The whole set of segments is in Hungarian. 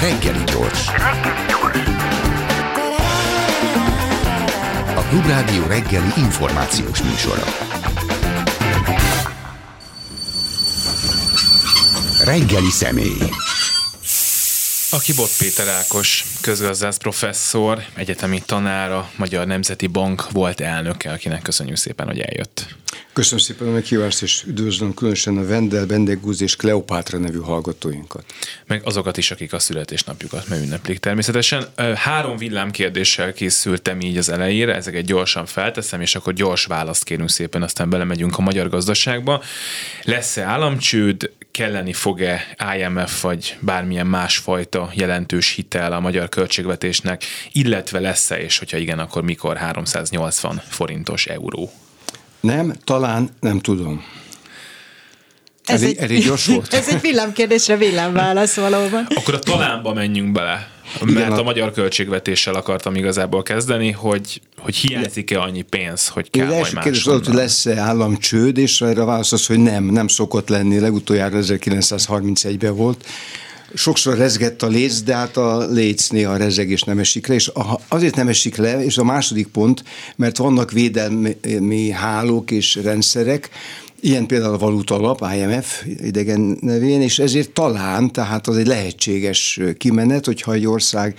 Reggeli gyors. A Klubrádió reggeli információs műsora. Reggeli személy. Aki Bot Péter Ákos, közgazdász professzor, egyetemi tanára, Magyar Nemzeti Bank volt elnöke, akinek köszönjük szépen, hogy eljött. Köszönöm szépen a meghívást, és üdvözlöm különösen a Vendel, Bendegúz és Kleopátra nevű hallgatóinkat. Meg azokat is, akik a születésnapjukat meg ünneplik természetesen. Három villámkérdéssel készültem így az elejére, ezeket gyorsan felteszem, és akkor gyors választ kérünk szépen, aztán belemegyünk a magyar gazdaságba. Lesz-e államcsőd, kelleni fog-e IMF vagy bármilyen másfajta jelentős hitel a magyar költségvetésnek, illetve lesz-e, és hogyha igen, akkor mikor 380 forintos euró? Nem, talán nem tudom. Ez elég, egy, elég gyors volt. Ez egy villámkérdésre villámválasz valóban. Akkor a talánba menjünk bele. Igen, mert a, a magyar költségvetéssel akartam igazából kezdeni, hogy, hogy hiányzik-e annyi pénz, hogy kell majd más. kérdés volt, hogy lesz-e államcsőd, és erre a válasz az, hogy nem, nem szokott lenni. Legutoljára 1931-ben volt. Sokszor rezgett a léc, de hát a léc néha rezeg és nem esik le, és azért nem esik le, és a második pont, mert vannak védelmi hálók és rendszerek, Ilyen például a valuta alap, IMF idegen nevén, és ezért talán, tehát az egy lehetséges kimenet, hogyha egy ország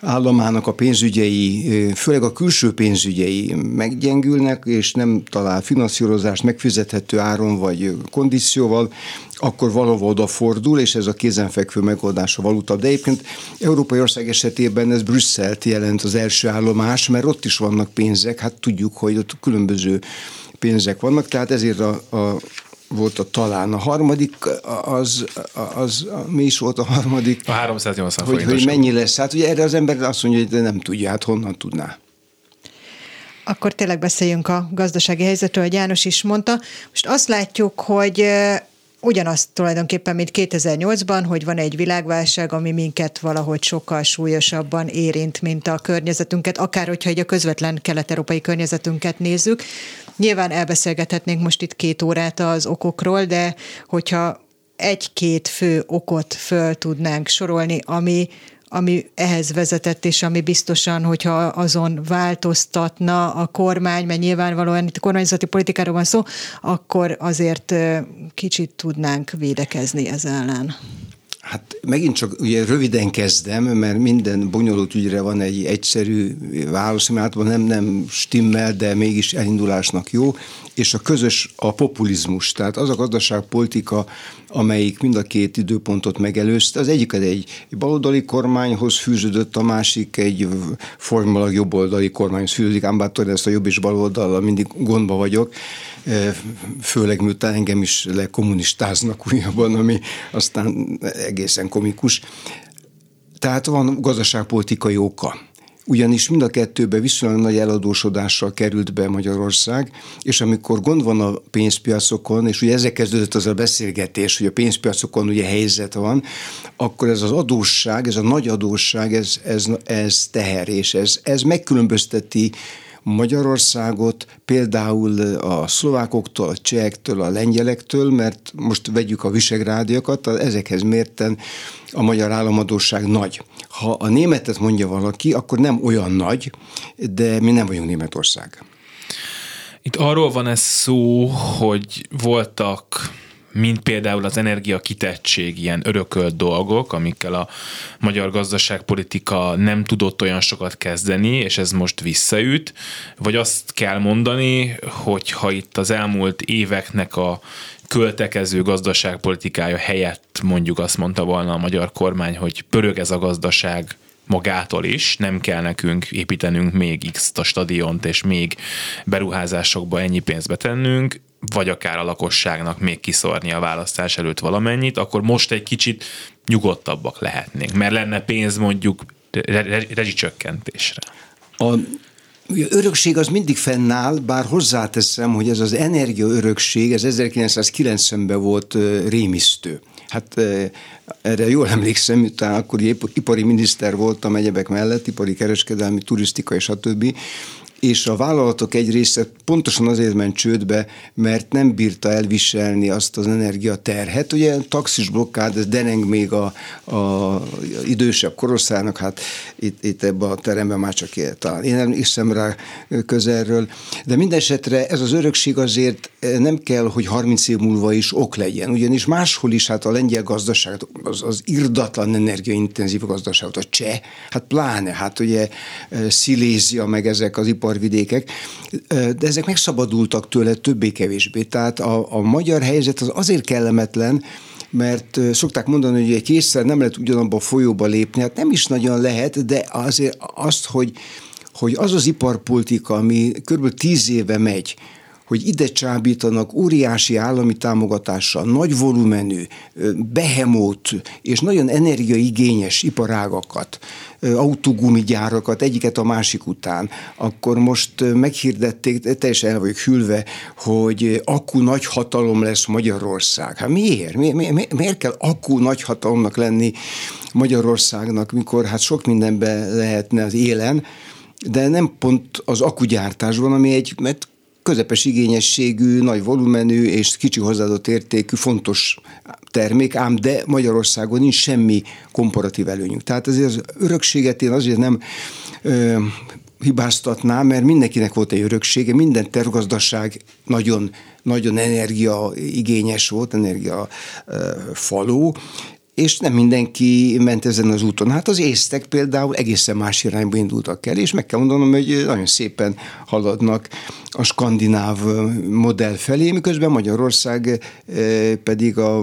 államának a pénzügyei, főleg a külső pénzügyei meggyengülnek, és nem talál finanszírozást megfizethető áron vagy kondícióval, akkor valahol odafordul, és ez a kézenfekvő megoldás a valuta. De egyébként Európai Ország esetében ez Brüsszelt jelent az első állomás, mert ott is vannak pénzek, hát tudjuk, hogy ott különböző pénzek vannak, tehát ezért a, a volt a talán. A harmadik, az, az, az mi is volt a harmadik? A 380 hogy, hogy mennyi lesz. Hát ugye erre az ember azt mondja, hogy nem tudja, hát honnan tudná. Akkor tényleg beszéljünk a gazdasági helyzetről, hogy János is mondta. Most azt látjuk, hogy ugyanazt tulajdonképpen, mint 2008-ban, hogy van egy világválság, ami minket valahogy sokkal súlyosabban érint, mint a környezetünket, akár hogyha egy a közvetlen kelet-európai környezetünket nézzük. Nyilván elbeszélgethetnénk most itt két órát az okokról, de hogyha egy-két fő okot föl tudnánk sorolni, ami ami ehhez vezetett, és ami biztosan, hogyha azon változtatna a kormány, mert nyilvánvalóan itt a kormányzati politikáról van szó, akkor azért kicsit tudnánk védekezni ez ellen. Hát megint csak ugye röviden kezdem, mert minden bonyolult ügyre van egy egyszerű válasz, mert általában nem, nem stimmel, de mégis elindulásnak jó, és a közös a populizmus, tehát az a gazdaságpolitika, amelyik mind a két időpontot megelőzte. Az egyik egy, egy baloldali kormányhoz fűződött, a másik egy formálag jobboldali kormányhoz fűződik, ám bár ezt a jobb és baloldal mindig gondba vagyok, főleg miután engem is lekommunistáznak újabban, ami aztán egészen komikus. Tehát van gazdaságpolitikai oka ugyanis mind a kettőbe viszonylag nagy eladósodással került be Magyarország, és amikor gond van a pénzpiacokon, és ugye ezzel kezdődött az a beszélgetés, hogy a pénzpiacokon ugye helyzet van, akkor ez az adósság, ez a nagy adósság, ez, ez, ez teher, és ez, ez megkülönbözteti Magyarországot például a szlovákoktól, a csehektől, a lengyelektől, mert most vegyük a visegrádiakat, ezekhez mérten a magyar államadóság nagy. Ha a németet mondja valaki, akkor nem olyan nagy, de mi nem vagyunk Németország. Itt arról van ez szó, hogy voltak mint például az energiakitettség, ilyen örökölt dolgok, amikkel a magyar gazdaságpolitika nem tudott olyan sokat kezdeni, és ez most visszaüt, vagy azt kell mondani, hogy ha itt az elmúlt éveknek a költekező gazdaságpolitikája helyett mondjuk azt mondta volna a magyar kormány, hogy pörög ez a gazdaság magától is, nem kell nekünk építenünk még x a stadiont, és még beruházásokba ennyi pénzt betennünk, vagy akár a lakosságnak még kiszorni a választás előtt valamennyit, akkor most egy kicsit nyugodtabbak lehetnénk, mert lenne pénz mondjuk rezsicsökkentésre. A örökség az mindig fennáll, bár hozzáteszem, hogy ez az energia örökség, ez 1990-ben volt rémisztő. Hát erre jól emlékszem, miután akkor ipari miniszter voltam egyebek mellett, ipari kereskedelmi, turisztika és a többi, és a vállalatok egy része pontosan azért ment csődbe, mert nem bírta elviselni azt az energiaterhet. Ugye taxis blokkád, ez dereng még a, a idősebb korosztálynak, hát itt, itt ebben a teremben már csak talán én nem hiszem rá közelről, de minden ez az örökség azért nem kell, hogy 30 év múlva is ok legyen, ugyanis máshol is hát a lengyel gazdaság, az, az irdatlan energiaintenzív gazdaság, a cseh, hát pláne, hát ugye Szilézia, meg ezek az iparvidékek, de ezek megszabadultak tőle többé-kevésbé. Tehát a, a magyar helyzet az azért kellemetlen, mert szokták mondani, hogy egy készszer nem lehet ugyanabba a folyóba lépni, hát nem is nagyon lehet, de azért azt, hogy, hogy az az iparpolitika, ami kb. tíz éve megy, hogy ide csábítanak óriási állami támogatással, nagy volumenű, behemót és nagyon energiaigényes iparágakat, autógumigyárakat egyiket a másik után, akkor most meghirdették, teljesen el vagyok hülve, hogy akku nagy hatalom lesz Magyarország. Hát miért? Mi, mi, mi, miért kell akku nagy hatalomnak lenni Magyarországnak, mikor hát sok mindenben lehetne az élen, de nem pont az akugyártásban, ami egy, mert közepes igényességű, nagy volumenű és kicsi hozzáadott értékű, fontos termék, ám de Magyarországon nincs semmi komparatív előnyünk. Tehát azért az örökséget én azért nem ö, hibáztatnám, mert mindenkinek volt egy öröksége, minden tervgazdaság nagyon, nagyon energiaigényes volt, energia faló, és nem mindenki ment ezen az úton. Hát az észtek például egészen más irányba indultak el, és meg kell mondanom, hogy nagyon szépen haladnak a skandináv modell felé, miközben Magyarország eh, pedig a,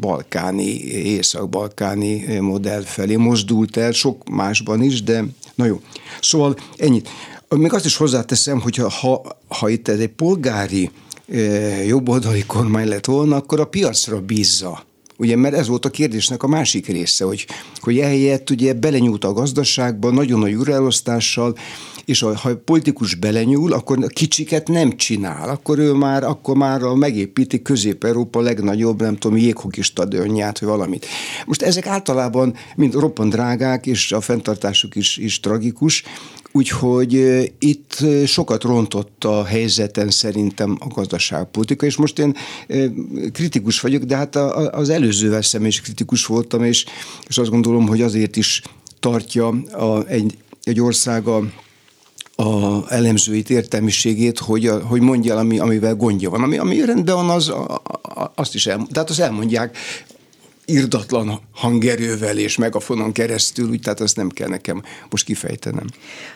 balkáni, észak-balkáni modell felé mozdult el, sok másban is, de na jó. Szóval ennyit. Még azt is hozzáteszem, hogy ha, ha itt ez egy polgári eh, jobboldali kormány lett volna, akkor a piacra bízza Ugye, mert ez volt a kérdésnek a másik része, hogy, hogy ehelyett ugye belenyúlt a gazdaságba nagyon nagy újraelosztással, és ha a politikus belenyúl, akkor a kicsiket nem csinál, akkor ő már, akkor már megépíti Közép-Európa legnagyobb, nem tudom, jéghoki stadionját, vagy valamit. Most ezek általában mind roppant drágák, és a fenntartásuk is, is tragikus, Úgyhogy itt sokat rontott a helyzeten szerintem a gazdaságpolitika, és most én kritikus vagyok, de hát az előzővel szemben is kritikus voltam, és, és azt gondolom, hogy azért is tartja a, egy, egy ország a, a elemzőit, értelmiségét, hogy, a, hogy mondja ami, amivel gondja van. Ami, ami rendben van, az, a, a, azt is el, tehát azt elmondják irdatlan hangerővel és megafonon keresztül, úgy tehát azt nem kell nekem most kifejtenem.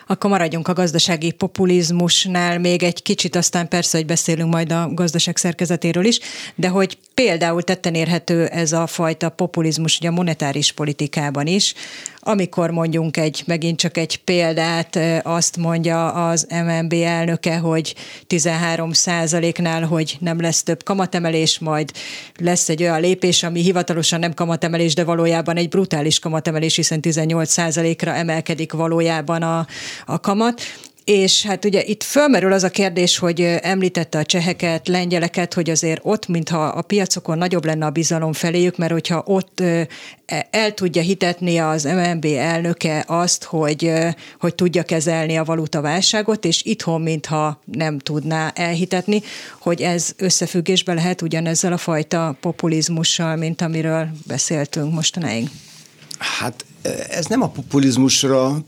Akkor maradjunk a gazdasági populizmusnál még egy kicsit, aztán persze, hogy beszélünk majd a gazdaság szerkezetéről is, de hogy például tetten érhető ez a fajta populizmus ugye a monetáris politikában is, amikor mondjunk egy, megint csak egy példát, azt mondja az MNB elnöke, hogy 13 nál hogy nem lesz több kamatemelés, majd lesz egy olyan lépés, ami hivatalosan nem kamatemelés, de valójában egy brutális kamatemelés, hiszen 18% ra emelkedik valójában a, a kamat. És hát ugye itt fölmerül az a kérdés, hogy említette a cseheket, lengyeleket, hogy azért ott, mintha a piacokon nagyobb lenne a bizalom feléjük, mert hogyha ott e, el tudja hitetni az MNB elnöke azt, hogy, hogy tudja kezelni a valutaválságot, és itthon, mintha nem tudná elhitetni, hogy ez összefüggésbe lehet ugyanezzel a fajta populizmussal, mint amiről beszéltünk mostanáig. Hát ez nem a populizmusra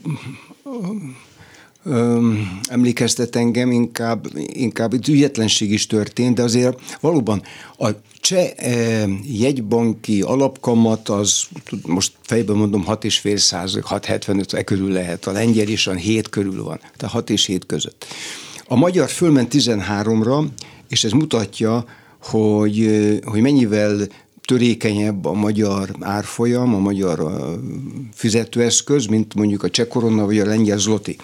öm, emlékeztet engem, inkább, inkább itt ügyetlenség is történt, de azért valóban a cseh e, jegybanki alapkamat az, most fejben mondom 6,5 százalék, 6,75 e körül lehet, a lengyel is olyan 7 körül van, tehát 6 és 7 között. A magyar fölment 13-ra, és ez mutatja, hogy, hogy mennyivel törékenyebb a magyar árfolyam, a magyar fizetőeszköz, mint mondjuk a cseh korona vagy a lengyel zloti.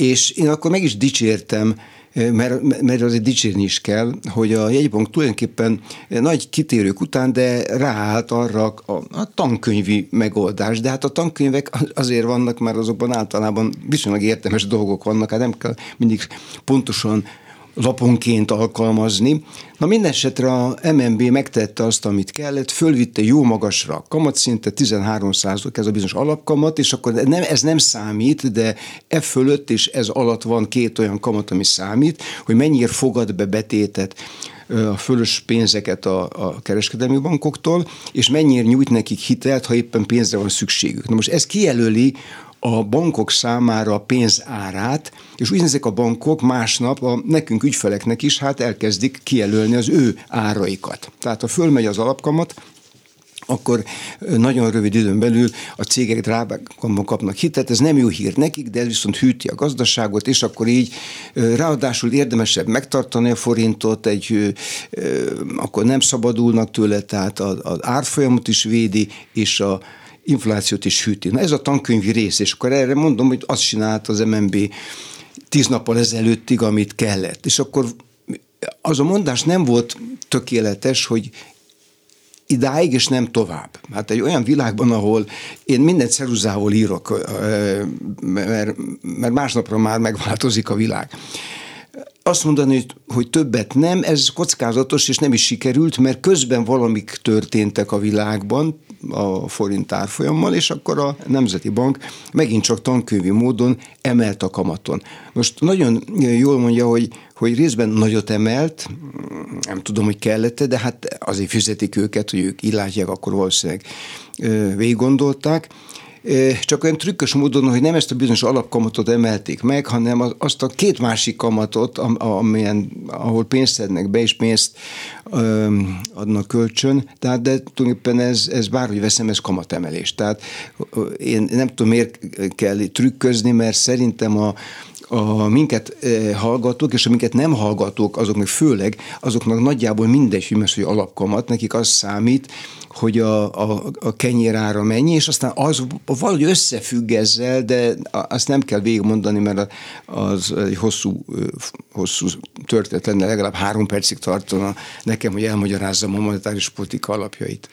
És én akkor meg is dicsértem, eh, mert, mert azért dicsérni is kell, hogy a jegybank tulajdonképpen nagy kitérők után, de ráállt arra a, a tankönyvi megoldás. De hát a tankönyvek azért vannak, mert azokban általában viszonylag értelmes dolgok vannak, hát nem kell mindig pontosan laponként alkalmazni. Na minden esetre a MNB megtette azt, amit kellett, fölvitte jó magasra a kamatszintet, 13% ez a bizonyos alapkamat, és akkor nem, ez nem számít, de e fölött és ez alatt van két olyan kamat, ami számít, hogy mennyire fogad be betétet a fölös pénzeket a, a kereskedelmi bankoktól, és mennyire nyújt nekik hitelt, ha éppen pénzre van szükségük. Na most ez kijelöli a bankok számára a pénz árát, és úgy ezek a bankok másnap a nekünk ügyfeleknek is hát elkezdik kijelölni az ő áraikat. Tehát ha fölmegy az alapkamat, akkor nagyon rövid időn belül a cégek drágábban kapnak hitet. Ez nem jó hír nekik, de ez viszont hűti a gazdaságot, és akkor így ráadásul érdemesebb megtartani a forintot, egy, akkor nem szabadulnak tőle, tehát az árfolyamot is védi, és a inflációt is hűti. Na ez a tankönyvi rész, és akkor erre mondom, hogy azt csinált az MNB tíz nappal ezelőttig, amit kellett. És akkor az a mondás nem volt tökéletes, hogy idáig, és nem tovább. Hát egy olyan világban, ahol én minden ceruzával írok, mert, mert másnapra már megváltozik a világ azt mondani, hogy, többet nem, ez kockázatos, és nem is sikerült, mert közben valamik történtek a világban a forint árfolyammal, és akkor a Nemzeti Bank megint csak tankönyvi módon emelt a kamaton. Most nagyon jól mondja, hogy, hogy részben nagyot emelt, nem tudom, hogy kellett de hát azért fizetik őket, hogy ők így látják, akkor valószínűleg végig gondolták, csak olyan trükkös módon, hogy nem ezt a bizonyos alapkamatot emelték meg, hanem azt a két másik kamatot, amilyen, ahol pénzt szednek be, és pénzt adnak kölcsön, tehát de tulajdonképpen ez, ez bárhogy veszem, ez kamatemelés. Tehát én nem tudom, miért kell trükközni, mert szerintem a, a minket hallgatók, és a minket nem hallgatók, azok meg főleg, azoknak nagyjából mindegy, hogy alapkamat, nekik az számít, hogy a, a, a kenyérára mennyi, és aztán az valahogy összefügg ezzel, de azt nem kell végigmondani, mert az egy hosszú, hosszú történet lenne, legalább három percig tartana nekem, hogy elmagyarázzam a monetáris politika alapjait.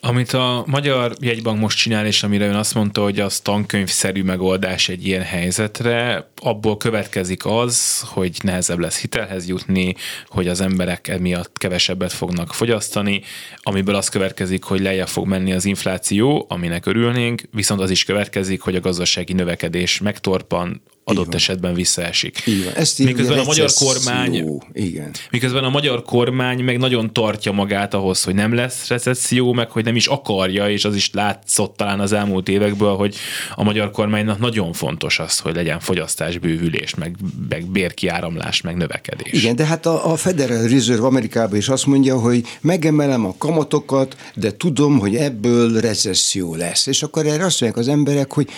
Amit a Magyar Jegybank most csinál, és amire ön azt mondta, hogy az tankönyvszerű megoldás egy ilyen helyzetre, abból következik az, hogy nehezebb lesz hitelhez jutni, hogy az emberek emiatt kevesebbet fognak fogyasztani, amiből az következik, hogy lejjebb fog menni az infláció, aminek örülnénk, viszont az is következik, hogy a gazdasági növekedés megtorpan, adott esetben visszaesik. Igen. Ezt miközben a magyar kormány, Igen. miközben a magyar kormány meg nagyon tartja magát ahhoz, hogy nem lesz recesszió, meg hogy nem is akarja, és az is látszott talán az elmúlt évekből, hogy a magyar kormánynak nagyon fontos az, hogy legyen fogyasztásbővülés, meg, meg bérkiáramlás, meg növekedés. Igen, de hát a, a Federal Reserve Amerikában is azt mondja, hogy megemelem a kamatokat, de tudom, hogy ebből recesszió lesz. És akkor erre azt mondják az emberek, hogy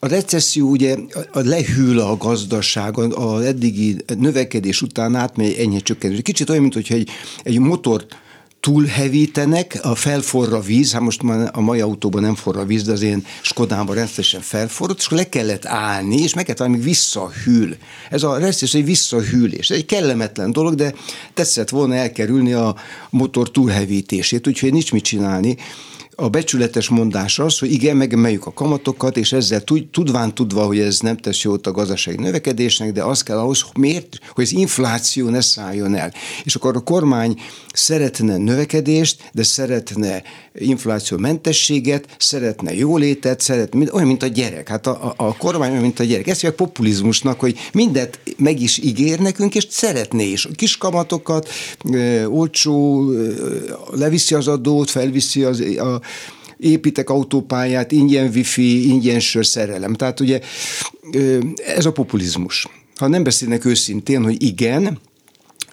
a recesszió ugye a lehűl a gazdaság, az eddigi növekedés után átmegy ennyi csökkenés. Kicsit olyan, mintha egy, egy motor túlhevítenek, a felforra víz, hát most már a mai autóban nem forra víz, de az én Skodában rendszeresen felforrott, és akkor le kellett állni, és meg kellett állni, visszahűl. Ez a resztés egy visszahűlés. Ez egy kellemetlen dolog, de tetszett volna elkerülni a motor túlhevítését, úgyhogy nincs mit csinálni a becsületes mondás az, hogy igen, megemeljük a kamatokat, és ezzel tudván tudva, hogy ez nem tesz jót a gazdasági növekedésnek, de az kell ahhoz, hogy miért, hogy az infláció ne szálljon el. És akkor a kormány szeretne növekedést, de szeretne inflációmentességet, szeretne jólétet, szeretne, olyan, mint a gyerek. Hát a, a, a kormány olyan, mint a gyerek. Ezt a populizmusnak, hogy mindet meg is ígér nekünk, és szeretné is. Kis kamatokat, olcsó, leviszi az adót, felviszi az, a, építek autópályát, ingyen wifi, ingyen sör szerelem. Tehát ugye ez a populizmus. Ha nem beszélnek őszintén, hogy igen,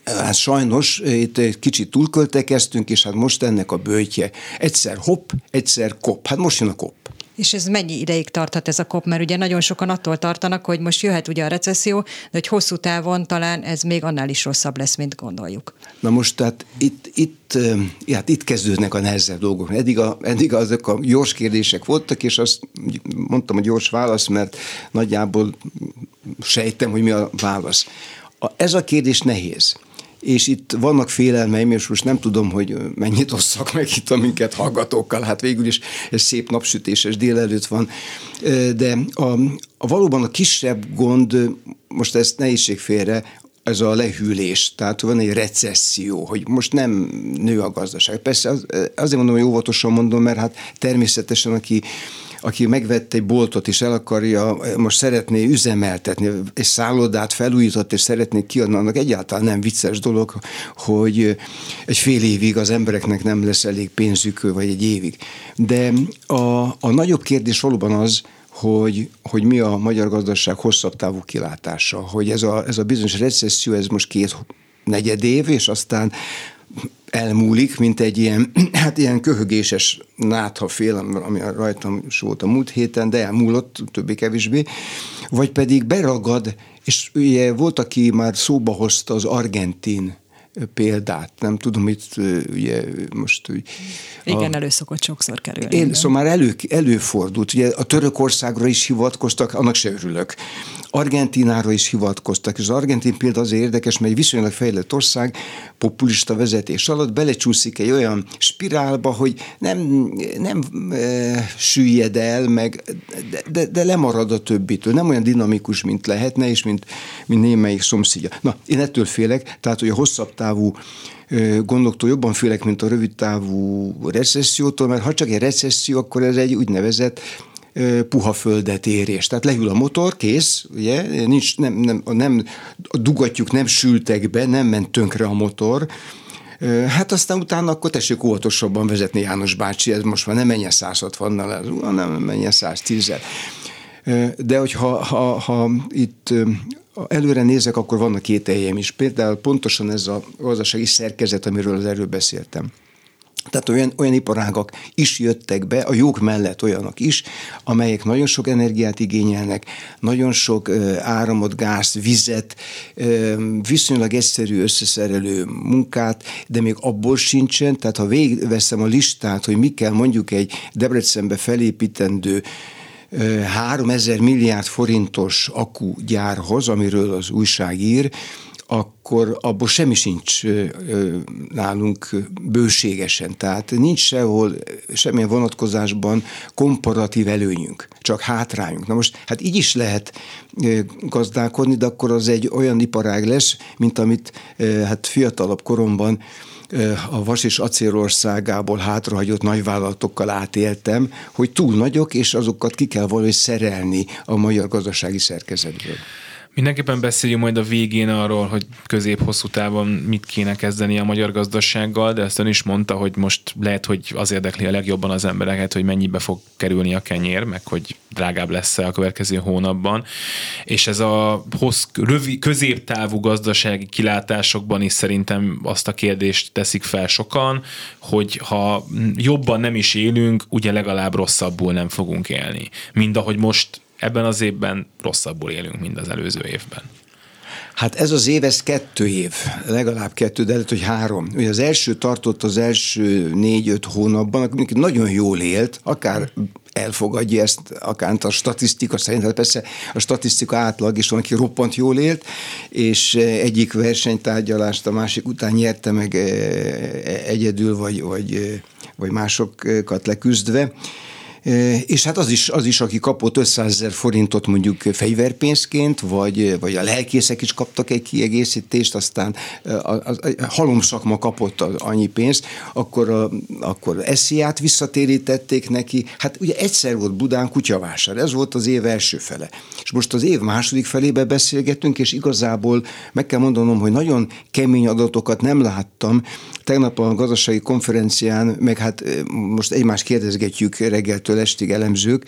Hát sajnos itt egy kicsit túlköltekeztünk, és hát most ennek a bőtje egyszer hopp, egyszer kop. Hát most jön a kop. És ez mennyi ideig tarthat ez a kop? Mert ugye nagyon sokan attól tartanak, hogy most jöhet ugye a recesszió, de hogy hosszú távon talán ez még annál is rosszabb lesz, mint gondoljuk. Na most tehát itt, itt, hát itt kezdődnek a nehezebb dolgok. Eddig, a, eddig azok a gyors kérdések voltak, és azt mondtam a gyors válasz, mert nagyjából sejtem, hogy mi a válasz. A, ez a kérdés nehéz és itt vannak félelmeim, és most nem tudom, hogy mennyit osszak meg itt a minket hallgatókkal, hát végül is ez szép napsütéses délelőtt van, de a, a valóban a kisebb gond, most ezt nehézség félre, ez a lehűlés, tehát van egy recesszió, hogy most nem nő a gazdaság. Persze az, azért mondom, hogy óvatosan mondom, mert hát természetesen, aki aki megvett egy boltot és el akarja, most szeretné üzemeltetni, egy szállodát felújított és szeretné kiadni, annak egyáltalán nem vicces dolog, hogy egy fél évig az embereknek nem lesz elég pénzük, vagy egy évig. De a, a nagyobb kérdés valóban az, hogy, hogy mi a magyar gazdaság hosszabb távú kilátása, hogy ez a, ez a bizonyos recesszió, ez most két negyed év, és aztán elmúlik, mint egy ilyen, hát ilyen köhögéses fél, ami rajtam is volt a múlt héten, de elmúlott többé-kevésbé, vagy pedig beragad, és ugye volt, aki már szóba hozta az argentin példát. Nem tudom, itt ugye most... Igen, a, elő szokott sokszor kerülni. Én, szóval már elő, előfordult. Ugye a Törökországra is hivatkoztak, annak se örülök. Argentinára is hivatkoztak, és az argentin példa azért érdekes, mert egy viszonylag fejlett ország populista vezetés alatt belecsúszik egy olyan spirálba, hogy nem, nem e, süllyed el, meg, de, de, de lemarad a többitől. Nem olyan dinamikus, mint lehetne, és mint, mint némelyik szomszédja. Na, én ettől félek, tehát, hogy a hosszabb távú gondoktól jobban félek, mint a rövid távú recessziótól, mert ha csak egy recesszió, akkor ez egy úgynevezett puha földet érés. Tehát lehűl a motor, kész, ugye, nincs, nem, nem, nem, a dugatjuk nem sültek be, nem ment tönkre a motor, Hát aztán utána akkor tessék óvatosabban vezetni János bácsi, ez most már nem menjen 160-nal, nem menjen 110 De hogyha ha, ha itt előre nézek, akkor vannak két eljem is. Például pontosan ez a gazdasági szerkezet, amiről az erről beszéltem. Tehát olyan, olyan iparágak is jöttek be, a jók mellett olyanok is, amelyek nagyon sok energiát igényelnek, nagyon sok ö, áramot, gáz, vizet, ö, viszonylag egyszerű összeszerelő munkát, de még abból sincsen, tehát ha végigveszem a listát, hogy mi kell mondjuk egy Debrecenbe felépítendő 3000 milliárd forintos akugyárhoz, amiről az újság ír, akkor abból semmi sincs nálunk bőségesen. Tehát nincs sehol, semmilyen vonatkozásban komparatív előnyünk, csak hátrányunk. Na most, hát így is lehet gazdálkodni, de akkor az egy olyan iparág lesz, mint amit hát fiatalabb koromban a vas és acélországából hátrahagyott nagyvállalatokkal átéltem, hogy túl nagyok, és azokat ki kell valahogy szerelni a magyar gazdasági szerkezetből. Mindenképpen beszéljünk majd a végén arról, hogy közép-hosszú távon mit kéne kezdeni a magyar gazdasággal, de ezt ön is mondta, hogy most lehet, hogy az érdekli a legjobban az embereket, hogy mennyibe fog kerülni a kenyér, meg hogy drágább lesz-e a következő hónapban. És ez a hossz, rövi, középtávú gazdasági kilátásokban is szerintem azt a kérdést teszik fel sokan, hogy ha jobban nem is élünk, ugye legalább rosszabbul nem fogunk élni. Mind ahogy most ebben az évben rosszabbul élünk, mint az előző évben. Hát ez az év, ez kettő év, legalább kettő, de lehet, hogy három. Ugye az első tartott az első négy-öt hónapban, akkor nagyon jól élt, akár elfogadja ezt, akár a statisztika szerint, hát persze a statisztika átlag, és van, aki roppant jól élt, és egyik versenytárgyalást a másik után nyerte meg eh, egyedül, vagy, vagy, vagy másokat leküzdve. És hát az is, az is aki kapott 500 ezer forintot mondjuk fegyverpénzként, vagy, vagy a lelkészek is kaptak egy kiegészítést, aztán a, a, a halomszakma kapott annyi pénzt, akkor, a, akkor esziát visszatérítették neki. Hát ugye egyszer volt Budán kutyavásár, ez volt az év első fele. És most az év második felébe beszélgetünk, és igazából meg kell mondanom, hogy nagyon kemény adatokat nem láttam. Tegnap a gazdasági konferencián, meg hát most egymást kérdezgetjük reggeltől reggeltől estig elemzők,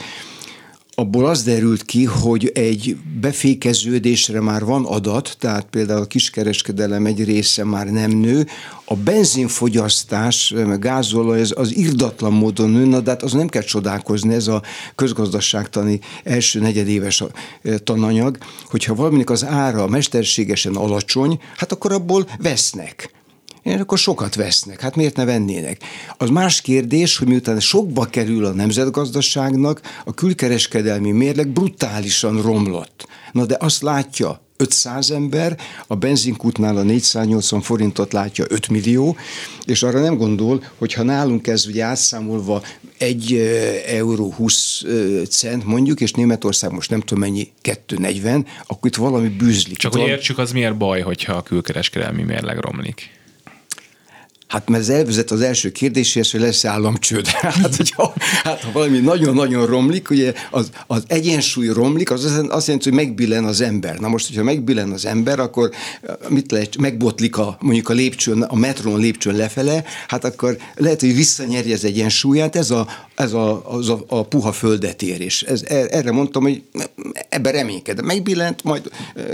abból az derült ki, hogy egy befékeződésre már van adat, tehát például a kiskereskedelem egy része már nem nő, a benzinfogyasztás, meg gázolaj, az, az irdatlan módon nő, de hát az nem kell csodálkozni, ez a közgazdaságtani első negyedéves tananyag, hogyha valaminek az ára mesterségesen alacsony, hát akkor abból vesznek akkor sokat vesznek. Hát miért ne vennének? Az más kérdés, hogy miután sokba kerül a nemzetgazdaságnak, a külkereskedelmi mérleg brutálisan romlott. Na de azt látja 500 ember, a benzinkútnál a 480 forintot látja 5 millió, és arra nem gondol, hogy ha nálunk ez ugye átszámolva 1 euró 20 cent mondjuk, és Németország most nem tudom mennyi, 2,40, akkor itt valami bűzlik. Csak hogy értsük, az miért baj, hogyha a külkereskedelmi mérleg romlik? Hát mert ez elvezet az első kérdéséhez, hogy lesz államcsőd. Hát, hogyha, hát ha valami nagyon-nagyon romlik, ugye az, az egyensúly romlik, az azt jelenti, hogy megbillen az ember. Na most, hogyha megbillen az ember, akkor mit lehet, megbotlik a, mondjuk a lépcsőn, a metrón lépcsőn lefele, hát akkor lehet, hogy visszanyerje az egyensúlyát, ez a, ez a, az a, a puha földet ér. És ez, erre mondtam, hogy ebben reménykedem. Megbillent, majd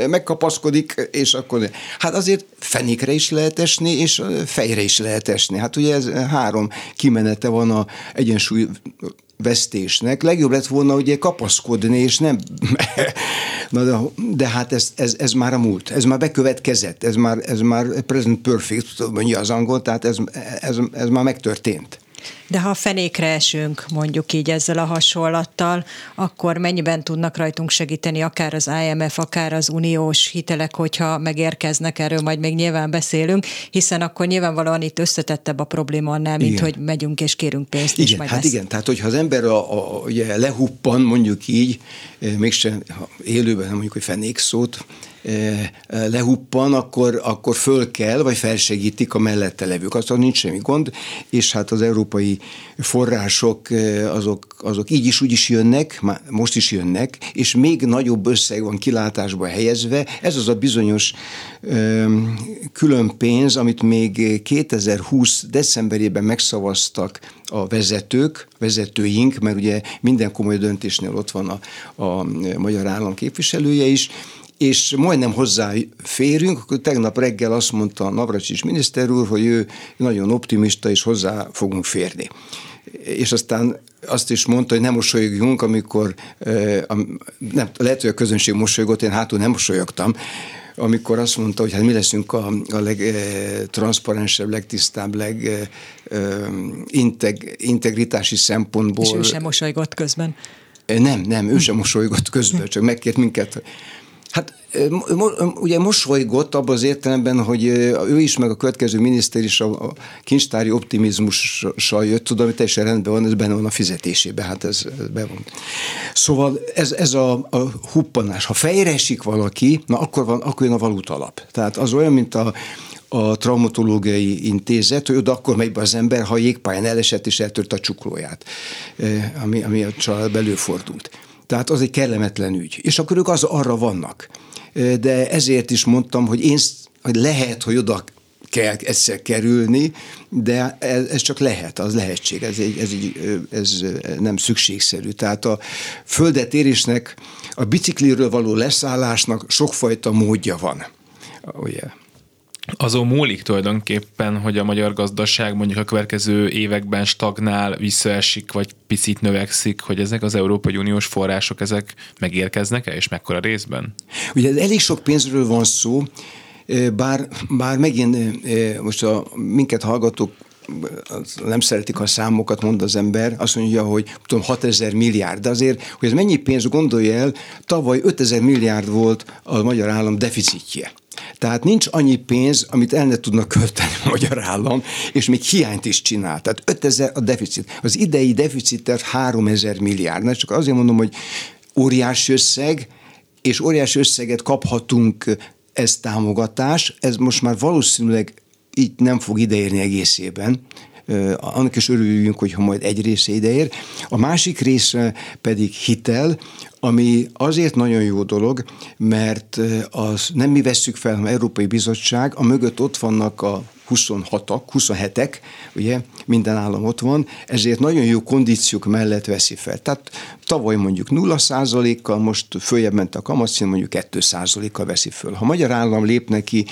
megkapaszkodik, és akkor hát azért fenékre is lehet esni, és fejre is lehet esni. Hát ugye ez három kimenete van a egyensúly vesztésnek. Legjobb lett volna ugye kapaszkodni, és nem... Na de, de hát ez, ez, ez, már a múlt, ez már bekövetkezett, ez már, ez már present perfect, mondja az angol, tehát ez, ez, ez már megtörtént. De ha a fenékre esünk, mondjuk így ezzel a hasonlattal, akkor mennyiben tudnak rajtunk segíteni akár az IMF, akár az uniós hitelek, hogyha megérkeznek, erről majd még nyilván beszélünk, hiszen akkor nyilvánvalóan itt összetettebb a probléma annál, mint igen. hogy megyünk és kérünk pénzt. Igen, majd hát lesz. igen, tehát hogyha az ember a, a, ugye lehuppan, mondjuk így, eh, mégsem élőben, nem mondjuk, hogy fenék szót, lehuppan, akkor, akkor föl kell, vagy felsegítik a mellette levők. Aztán nincs semmi gond, és hát az európai források azok, azok így is úgy is jönnek, most is jönnek, és még nagyobb összeg van kilátásba helyezve. Ez az a bizonyos külön pénz, amit még 2020 decemberében megszavaztak a vezetők, vezetőink, mert ugye minden komoly döntésnél ott van a, a magyar állam képviselője is, és majdnem hozzáférünk, akkor tegnap reggel azt mondta a Navracsics miniszter úr, hogy ő nagyon optimista, és hozzá fogunk férni. És aztán azt is mondta, hogy nem mosolyogjunk, amikor, nem, lehet, hogy a közönség mosolygott, én hátul nem mosolyogtam, amikor azt mondta, hogy hát mi leszünk a, a legtranszparensebb, legtisztább, leg integ, integritási szempontból. És ő sem mosolygott közben. Nem, nem, ő sem mosolygott közben, csak megkért minket, Hát ugye mosolygott abban az értelemben, hogy ő is, meg a következő miniszter is a kincstári optimizmussal jött, tudom, hogy teljesen rendben van, ez benne van a fizetésében, hát ez, ez be van. Szóval ez, ez a, a huppanás. Ha fejre esik valaki, na akkor, van, akkor jön a valutalap. Tehát az olyan, mint a, a traumatológiai intézet, hogy oda akkor megy be az ember, ha jégpályán elesett és eltört a csuklóját, ami, ami a család előfordult. Tehát az egy kellemetlen ügy. És akkor ők az arra vannak. De ezért is mondtam, hogy én hogy lehet, hogy oda kell egyszer kerülni, de ez, ez csak lehet, az lehetség, ez, egy, ez, egy, ez nem szükségszerű. Tehát a földetérésnek, a bicikliről való leszállásnak sokfajta módja van. Ugye? Azon múlik tulajdonképpen, hogy a magyar gazdaság mondjuk a következő években stagnál, visszaesik, vagy picit növekszik, hogy ezek az Európai Uniós források, ezek megérkeznek-e, és mekkora részben? Ugye elég sok pénzről van szó, bár, bár megint most a minket hallgatók nem szeretik, a számokat mond az ember, azt mondja, hogy tudom, 6000 milliárd, de azért, hogy ez mennyi pénz gondolja el, tavaly 5000 milliárd volt a magyar állam deficitje. Tehát nincs annyi pénz, amit el ne tudnak költeni a magyar állam, és még hiányt is csinál. Tehát 5000 a deficit. Az idei deficitet 3000 milliárd. Na, csak azért mondom, hogy óriási összeg, és óriási összeget kaphatunk ez támogatás, ez most már valószínűleg így nem fog ideérni egészében, annak is örüljünk, hogyha majd egy része ideér. A másik része pedig hitel, ami azért nagyon jó dolog, mert az nem mi vesszük fel, hanem Európai Bizottság, a mögött ott vannak a 26-ak, 27-ek, ugye minden állam ott van, ezért nagyon jó kondíciók mellett veszi fel. Tehát tavaly mondjuk 0 kal most följebb ment a kamatszín, mondjuk 2 kal veszi föl. Ha magyar állam lép neki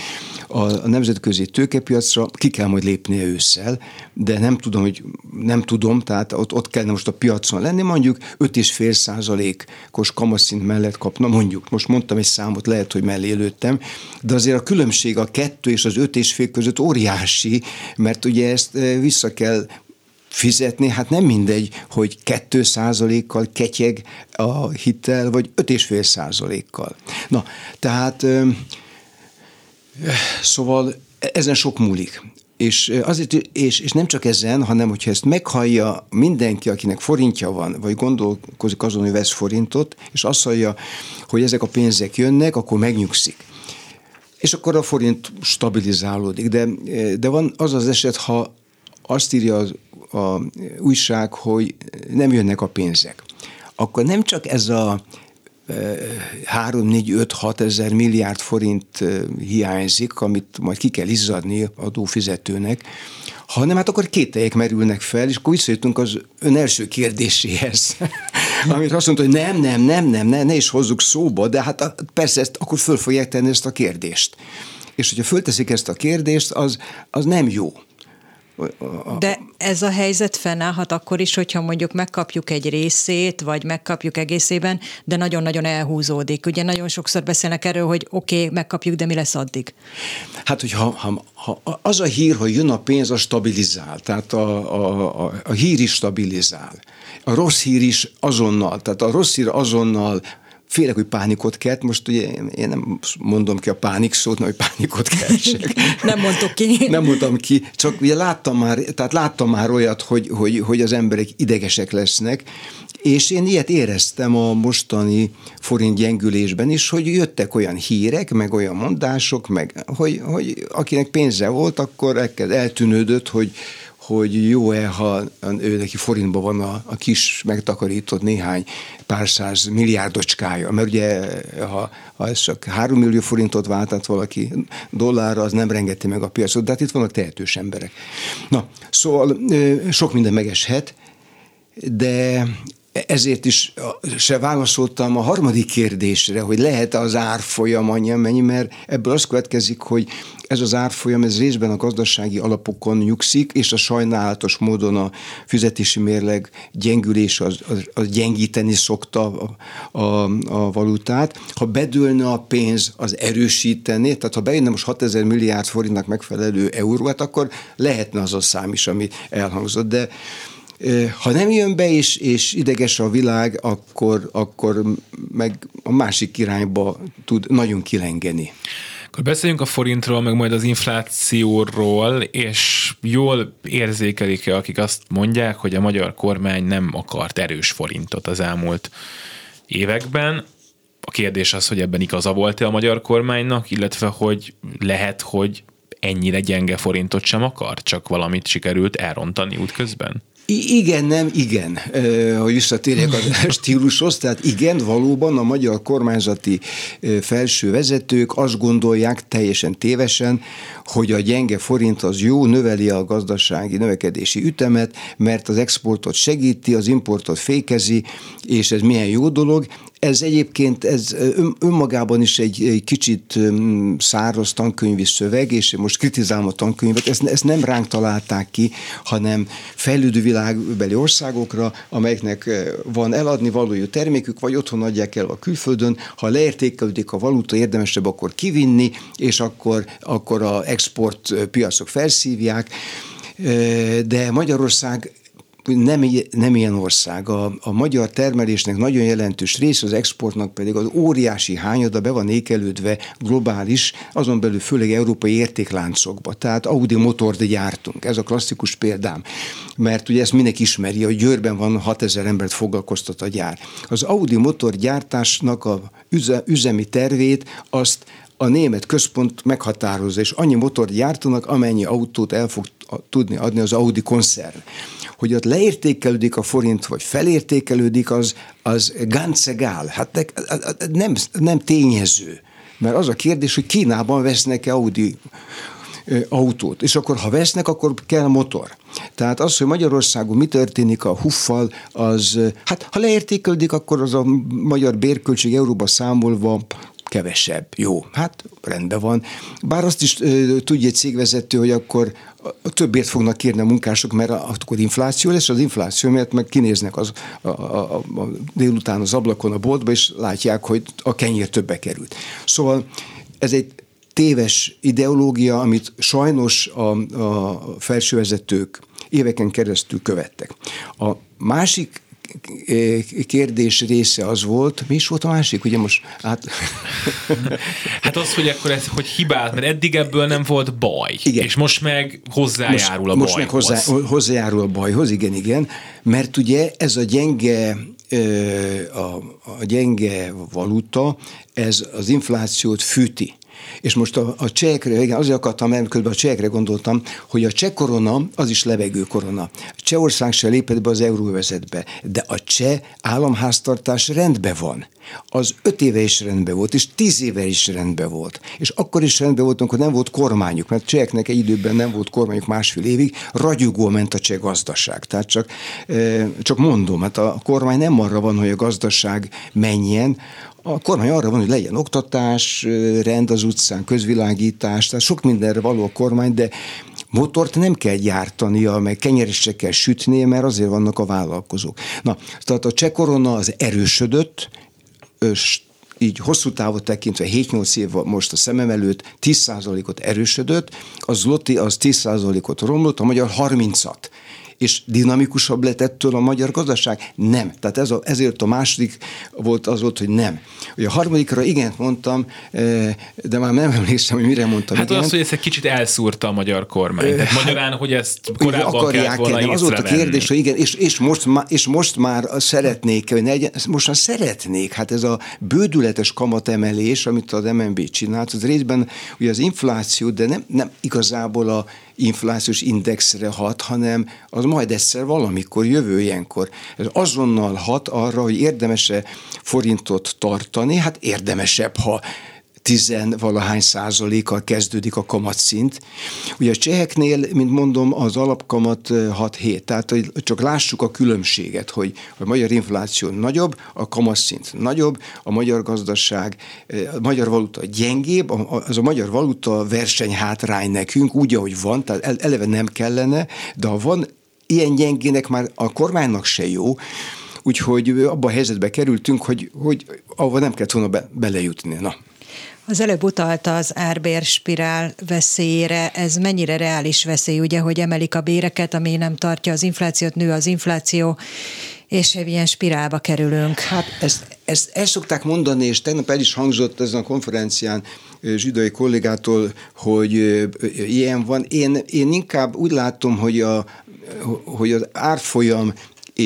a nemzetközi tőkepiacra, ki kell majd lépnie ősszel, de nem tudom, hogy nem tudom, tehát ott, ott kellene most a piacon lenni, mondjuk 5,5 százalékos kamatszint mellett kapna, mondjuk, most mondtam egy számot, lehet, hogy mellé lőttem, de azért a különbség a 2 és az 5,5 között óriási óriási, mert ugye ezt vissza kell fizetni, hát nem mindegy, hogy 2% kal ketyeg a hitel, vagy 5,5 százalékkal. Na, tehát szóval ezen sok múlik. És, azért, és, és nem csak ezen, hanem hogyha ezt meghallja mindenki, akinek forintja van, vagy gondolkozik azon, hogy vesz forintot, és azt hallja, hogy ezek a pénzek jönnek, akkor megnyugszik. És akkor a forint stabilizálódik. De, de van az az eset, ha azt írja az a újság, hogy nem jönnek a pénzek. Akkor nem csak ez a 3-4-5-6 ezer milliárd forint hiányzik, amit majd ki kell izzadni adófizetőnek, hanem hát akkor kételjek merülnek fel, és akkor visszajutunk az ön első kérdéséhez, amit azt mondta, hogy nem, nem, nem, nem, ne, ne is hozzuk szóba, de hát persze ezt, akkor föl fogják tenni ezt a kérdést. És hogyha fölteszik ezt a kérdést, az, az nem jó. De ez a helyzet fennállhat akkor is, hogyha mondjuk megkapjuk egy részét, vagy megkapjuk egészében, de nagyon-nagyon elhúzódik. Ugye nagyon sokszor beszélnek erről, hogy oké, okay, megkapjuk, de mi lesz addig? Hát, hogy ha, ha, az a hír, hogy jön a pénz, a stabilizál, tehát a, a, a, a hír is stabilizál. A rossz hír is azonnal, tehát a rossz hír azonnal félek, hogy pánikot kelt, most ugye én, nem mondom ki a pánik szót, hogy pánikot keltsek. nem mondtok ki. nem mondtam ki, csak ugye láttam már, tehát láttam már olyat, hogy, hogy, hogy az emberek idegesek lesznek, és én ilyet éreztem a mostani forint gyengülésben is, hogy jöttek olyan hírek, meg olyan mondások, meg hogy, hogy akinek pénze volt, akkor eltűnődött, hogy, hogy jó-e, ha ő neki forintban van a, a kis megtakarított néhány pár száz milliárdocskája, mert ugye ha, ha ez csak három millió forintot váltott valaki dollárra, az nem rengeti meg a piacot, de hát itt vannak tehetős emberek. Na, szóval sok minden megeshet, de ezért is se válaszoltam a harmadik kérdésre, hogy lehet az árfolyam annyi, mennyi, mert ebből az következik, hogy ez az árfolyam, ez részben a gazdasági alapokon nyugszik, és a sajnálatos módon a fizetési mérleg gyengülés az, az, az gyengíteni szokta a, a, a valutát. Ha bedőlne a pénz, az erősíteni, tehát ha bejönne most 6000 milliárd forintnak megfelelő euró, hát akkor lehetne az a szám is, ami elhangzott, de ha nem jön be, és, és ideges a világ, akkor, akkor meg a másik irányba tud nagyon kilengeni. Akkor beszéljünk a forintról, meg majd az inflációról, és jól érzékelik-e, akik azt mondják, hogy a magyar kormány nem akart erős forintot az elmúlt években. A kérdés az, hogy ebben igaza volt-e a magyar kormánynak, illetve hogy lehet, hogy ennyire gyenge forintot sem akar, csak valamit sikerült elrontani útközben? Igen, nem, igen, hogy visszatérjek a stílushoz, tehát igen, valóban a magyar kormányzati felső vezetők azt gondolják teljesen tévesen, hogy a gyenge forint az jó, növeli a gazdasági növekedési ütemet, mert az exportot segíti, az importot fékezi, és ez milyen jó dolog. Ez egyébként ez önmagában is egy, egy kicsit száraz tankönyvi szöveg, és most kritizálom a tankönyvet, ezt, ezt nem ránk találták ki, hanem fejlődő világbeli országokra, amelyeknek van eladni valójú termékük, vagy otthon adják el a külföldön, ha leértékelődik a valuta, érdemesebb akkor kivinni, és akkor, akkor a export piacok felszívják, de Magyarország nem, nem ilyen ország. A, a magyar termelésnek nagyon jelentős része, az exportnak pedig az óriási hányada be van ékelődve globális, azon belül főleg európai értékláncokba. Tehát Audi motort gyártunk, ez a klasszikus példám. Mert ugye ezt mindenki ismeri, hogy Győrben van 6000 embert foglalkoztat a gyár. Az Audi motor gyártásnak a üzemi tervét azt a német központ meghatározza, és annyi motor gyártanak, amennyi autót el fog tudni adni az Audi koncern. Hogy ott leértékelődik a forint, vagy felértékelődik, az, az ganz egal. Hát nem, nem tényező. Mert az a kérdés, hogy Kínában vesznek-e Audi autót, és akkor ha vesznek, akkor kell motor. Tehát az, hogy Magyarországon mi történik a huffal, az, hát ha leértékelődik, akkor az a magyar bérköltség euróba számolva kevesebb. Jó, hát rendben van. Bár azt is ö, tudja egy cégvezető, hogy akkor többért fognak kérni a munkások, mert akkor infláció lesz, az infláció miatt meg kinéznek az, a, a, a, délután az ablakon a boltba, és látják, hogy a kenyér többe került. Szóval ez egy téves ideológia, amit sajnos a, a felsővezetők éveken keresztül követtek. A másik kérdés része az volt, mi is volt a másik, ugye most át... hát az, hogy akkor ez, hogy hibált, mert eddig ebből nem volt baj, igen. és most meg hozzájárul most, a most bajhoz. Most meg hozzá, hozzájárul a bajhoz, igen, igen, mert ugye ez a gyenge a, a gyenge valuta, ez az inflációt fűti. És most a, a csehekre, igen, azért akartam, mert közben a csehekre gondoltam, hogy a cseh korona az is levegő korona. Csehország se lépett be az euróvezetbe, de a cseh államháztartás rendben van. Az öt éve is rendben volt, és tíz éve is rendben volt. És akkor is rendben volt, amikor nem volt kormányuk, mert cseheknek egy időben nem volt kormányuk másfél évig, ragyogó ment a cseh gazdaság. Tehát csak, csak mondom, hát a kormány nem arra van, hogy a gazdaság menjen, a kormány arra van, hogy legyen oktatás, rend az utcán, közvilágítás, tehát sok mindenre való a kormány, de motort nem kell gyártania, meg kenyerest kell sütnie, mert azért vannak a vállalkozók. Na, tehát a cseh korona az erősödött, így hosszú távot tekintve 7-8 év most a szemem előtt 10%-ot erősödött, az Loti az 10%-ot romlott, a magyar 30-at és dinamikusabb lett ettől a magyar gazdaság? Nem. Tehát ez a, ezért a második volt az volt, hogy nem. Ugye a harmadikra igen mondtam, eh, de már nem emlékszem, hogy mire mondtam. Hát igen. az, hogy ezt egy kicsit elszúrta a magyar kormány. Tehát hát, magyarán, hogy ezt korábban akarják volna nem, Az volt a kérdés, hogy igen, és, és, most, és most már szeretnék, hogy ne, most már szeretnék, hát ez a bődületes kamatemelés, amit az MNB csinált, az részben ugye az infláció, de nem, nem igazából a inflációs indexre hat, hanem az majd egyszer valamikor, jövő ilyenkor. Ez azonnal hat arra, hogy érdemese forintot tartani, hát érdemesebb, ha tizenvalahány százalékkal kezdődik a kamatszint. Ugye a cseheknél, mint mondom, az alapkamat 6-7, tehát hogy csak lássuk a különbséget, hogy a magyar infláció nagyobb, a kamatszint nagyobb, a magyar gazdaság, a magyar valuta gyengébb, az a magyar valuta versenyhátrány nekünk, úgy, ahogy van, tehát eleve nem kellene, de ha van ilyen gyengének már a kormánynak se jó, Úgyhogy abban a helyzetbe kerültünk, hogy, hogy ahova nem kellett volna be, belejutni. Na. Az előbb utalta az árbér spirál veszélyére, ez mennyire reális veszély, ugye, hogy emelik a béreket, ami nem tartja az inflációt, nő az infláció, és ilyen spirálba kerülünk. Hát ezt, ezt el szokták mondani, és tegnap el is hangzott ezen a konferencián zsidai kollégától, hogy ilyen van. Én, én inkább úgy látom, hogy, a, hogy az árfolyam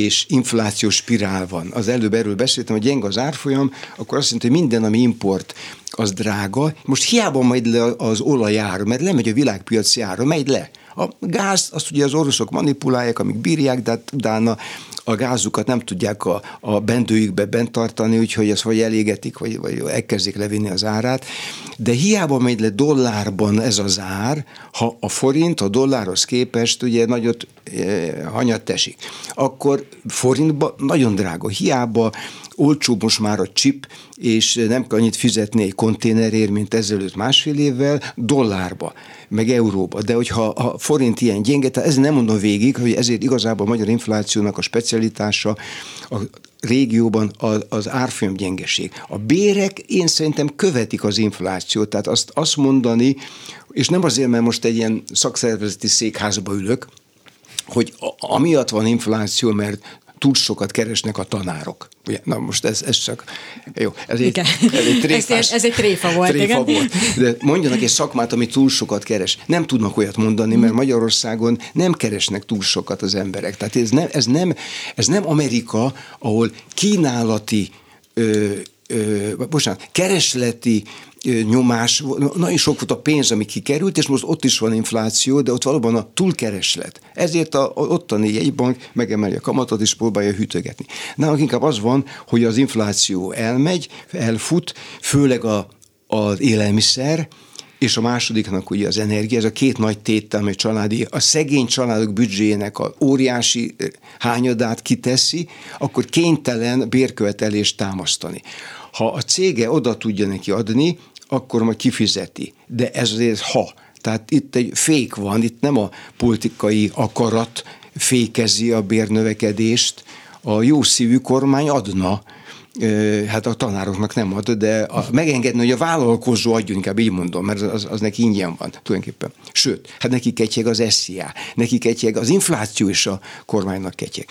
és inflációs spirál van. Az előbb erről beszéltem, hogy gyenge az árfolyam, akkor azt jelenti, hogy minden, ami import, az drága. Most hiába megy le az olajár, mert lemegy a világpiaci ára, megy le. A gáz, azt ugye az oroszok manipulálják, amik bírják, de hát utána a gázukat nem tudják a, a bendőjükbe bent tartani, úgyhogy ezt vagy elégetik, vagy, vagy elkezdik levinni az árát. De hiába megy le dollárban ez az ár, ha a forint a dollárhoz képest ugye nagyot e, hanyat esik, akkor forintban nagyon drága. Hiába olcsóbb most már a chip, és nem kell annyit fizetni egy konténerért, mint ezelőtt másfél évvel, dollárba, meg euróba. De hogyha a forint ilyen gyenge, tehát ez nem mondom végig, hogy ezért igazából a magyar inflációnak a specialitása a régióban az árfolyam gyengeség. A bérek én szerintem követik az inflációt, tehát azt, azt mondani, és nem azért, mert most egy ilyen szakszervezeti székházba ülök, hogy amiatt van infláció, mert túl sokat keresnek a tanárok. Ugye? Na most ez, ez csak, jó, ez egy, ez egy tréfás, ez, ez egy tréfa volt, tréfa igen. volt. De mondjanak egy szakmát, ami túl sokat keres. Nem tudnak olyat mondani, mert Magyarországon nem keresnek túl sokat az emberek. Tehát ez nem, ez nem, ez nem Amerika, ahol kínálati ö, ö, bocsánat, keresleti nyomás, nagyon sok volt a pénz, ami kikerült, és most ott is van infláció, de ott valóban a túlkereslet. Ezért a, ottani jegybank megemeli a kamatot, és próbálja hűtögetni. Nálunk inkább az van, hogy az infláció elmegy, elfut, főleg a, az élelmiszer, és a másodiknak ugye az energia, ez a két nagy tétel, amely családi, a szegény családok büdzséjének a óriási hányadát kiteszi, akkor kénytelen bérkövetelést támasztani. Ha a cége oda tudja neki adni, akkor majd kifizeti. De ez azért ha. Tehát itt egy fék van, itt nem a politikai akarat fékezi a bérnövekedést, a jó szívű kormány adna hát a tanároknak nem ad, de a, megengedni, hogy a vállalkozó adjon, inkább így mondom, mert az, az neki ingyen van tulajdonképpen. Sőt, hát neki ketyeg az SZIA, neki ketyeg az infláció is a kormánynak ketyeg.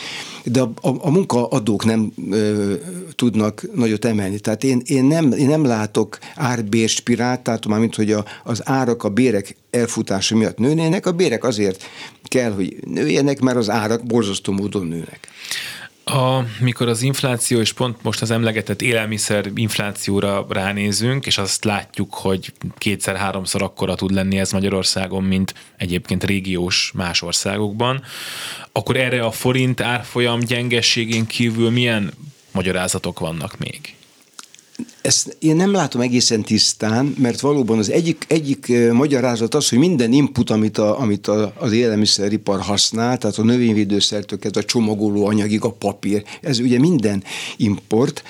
De a, a, a munkaadók nem ö, tudnak nagyot emelni. Tehát én, én, nem, én nem látok árbérspirált, tehát mármint, hogy a, az árak, a bérek elfutása miatt nőnének, a bérek azért kell, hogy nőjenek, mert az árak borzasztó módon nőnek. A, mikor az infláció, és pont most az emlegetett élelmiszer inflációra ránézünk, és azt látjuk, hogy kétszer-háromszor akkora tud lenni ez Magyarországon, mint egyébként régiós más országokban, akkor erre a forint árfolyam gyengességén kívül milyen magyarázatok vannak még? Ezt én nem látom egészen tisztán, mert valóban az egyik, egyik magyarázat az, hogy minden input, amit, a, amit a, az élelmiszeripar használ, tehát a növényvédőszertől a csomagoló anyagig, a papír, ez ugye minden import,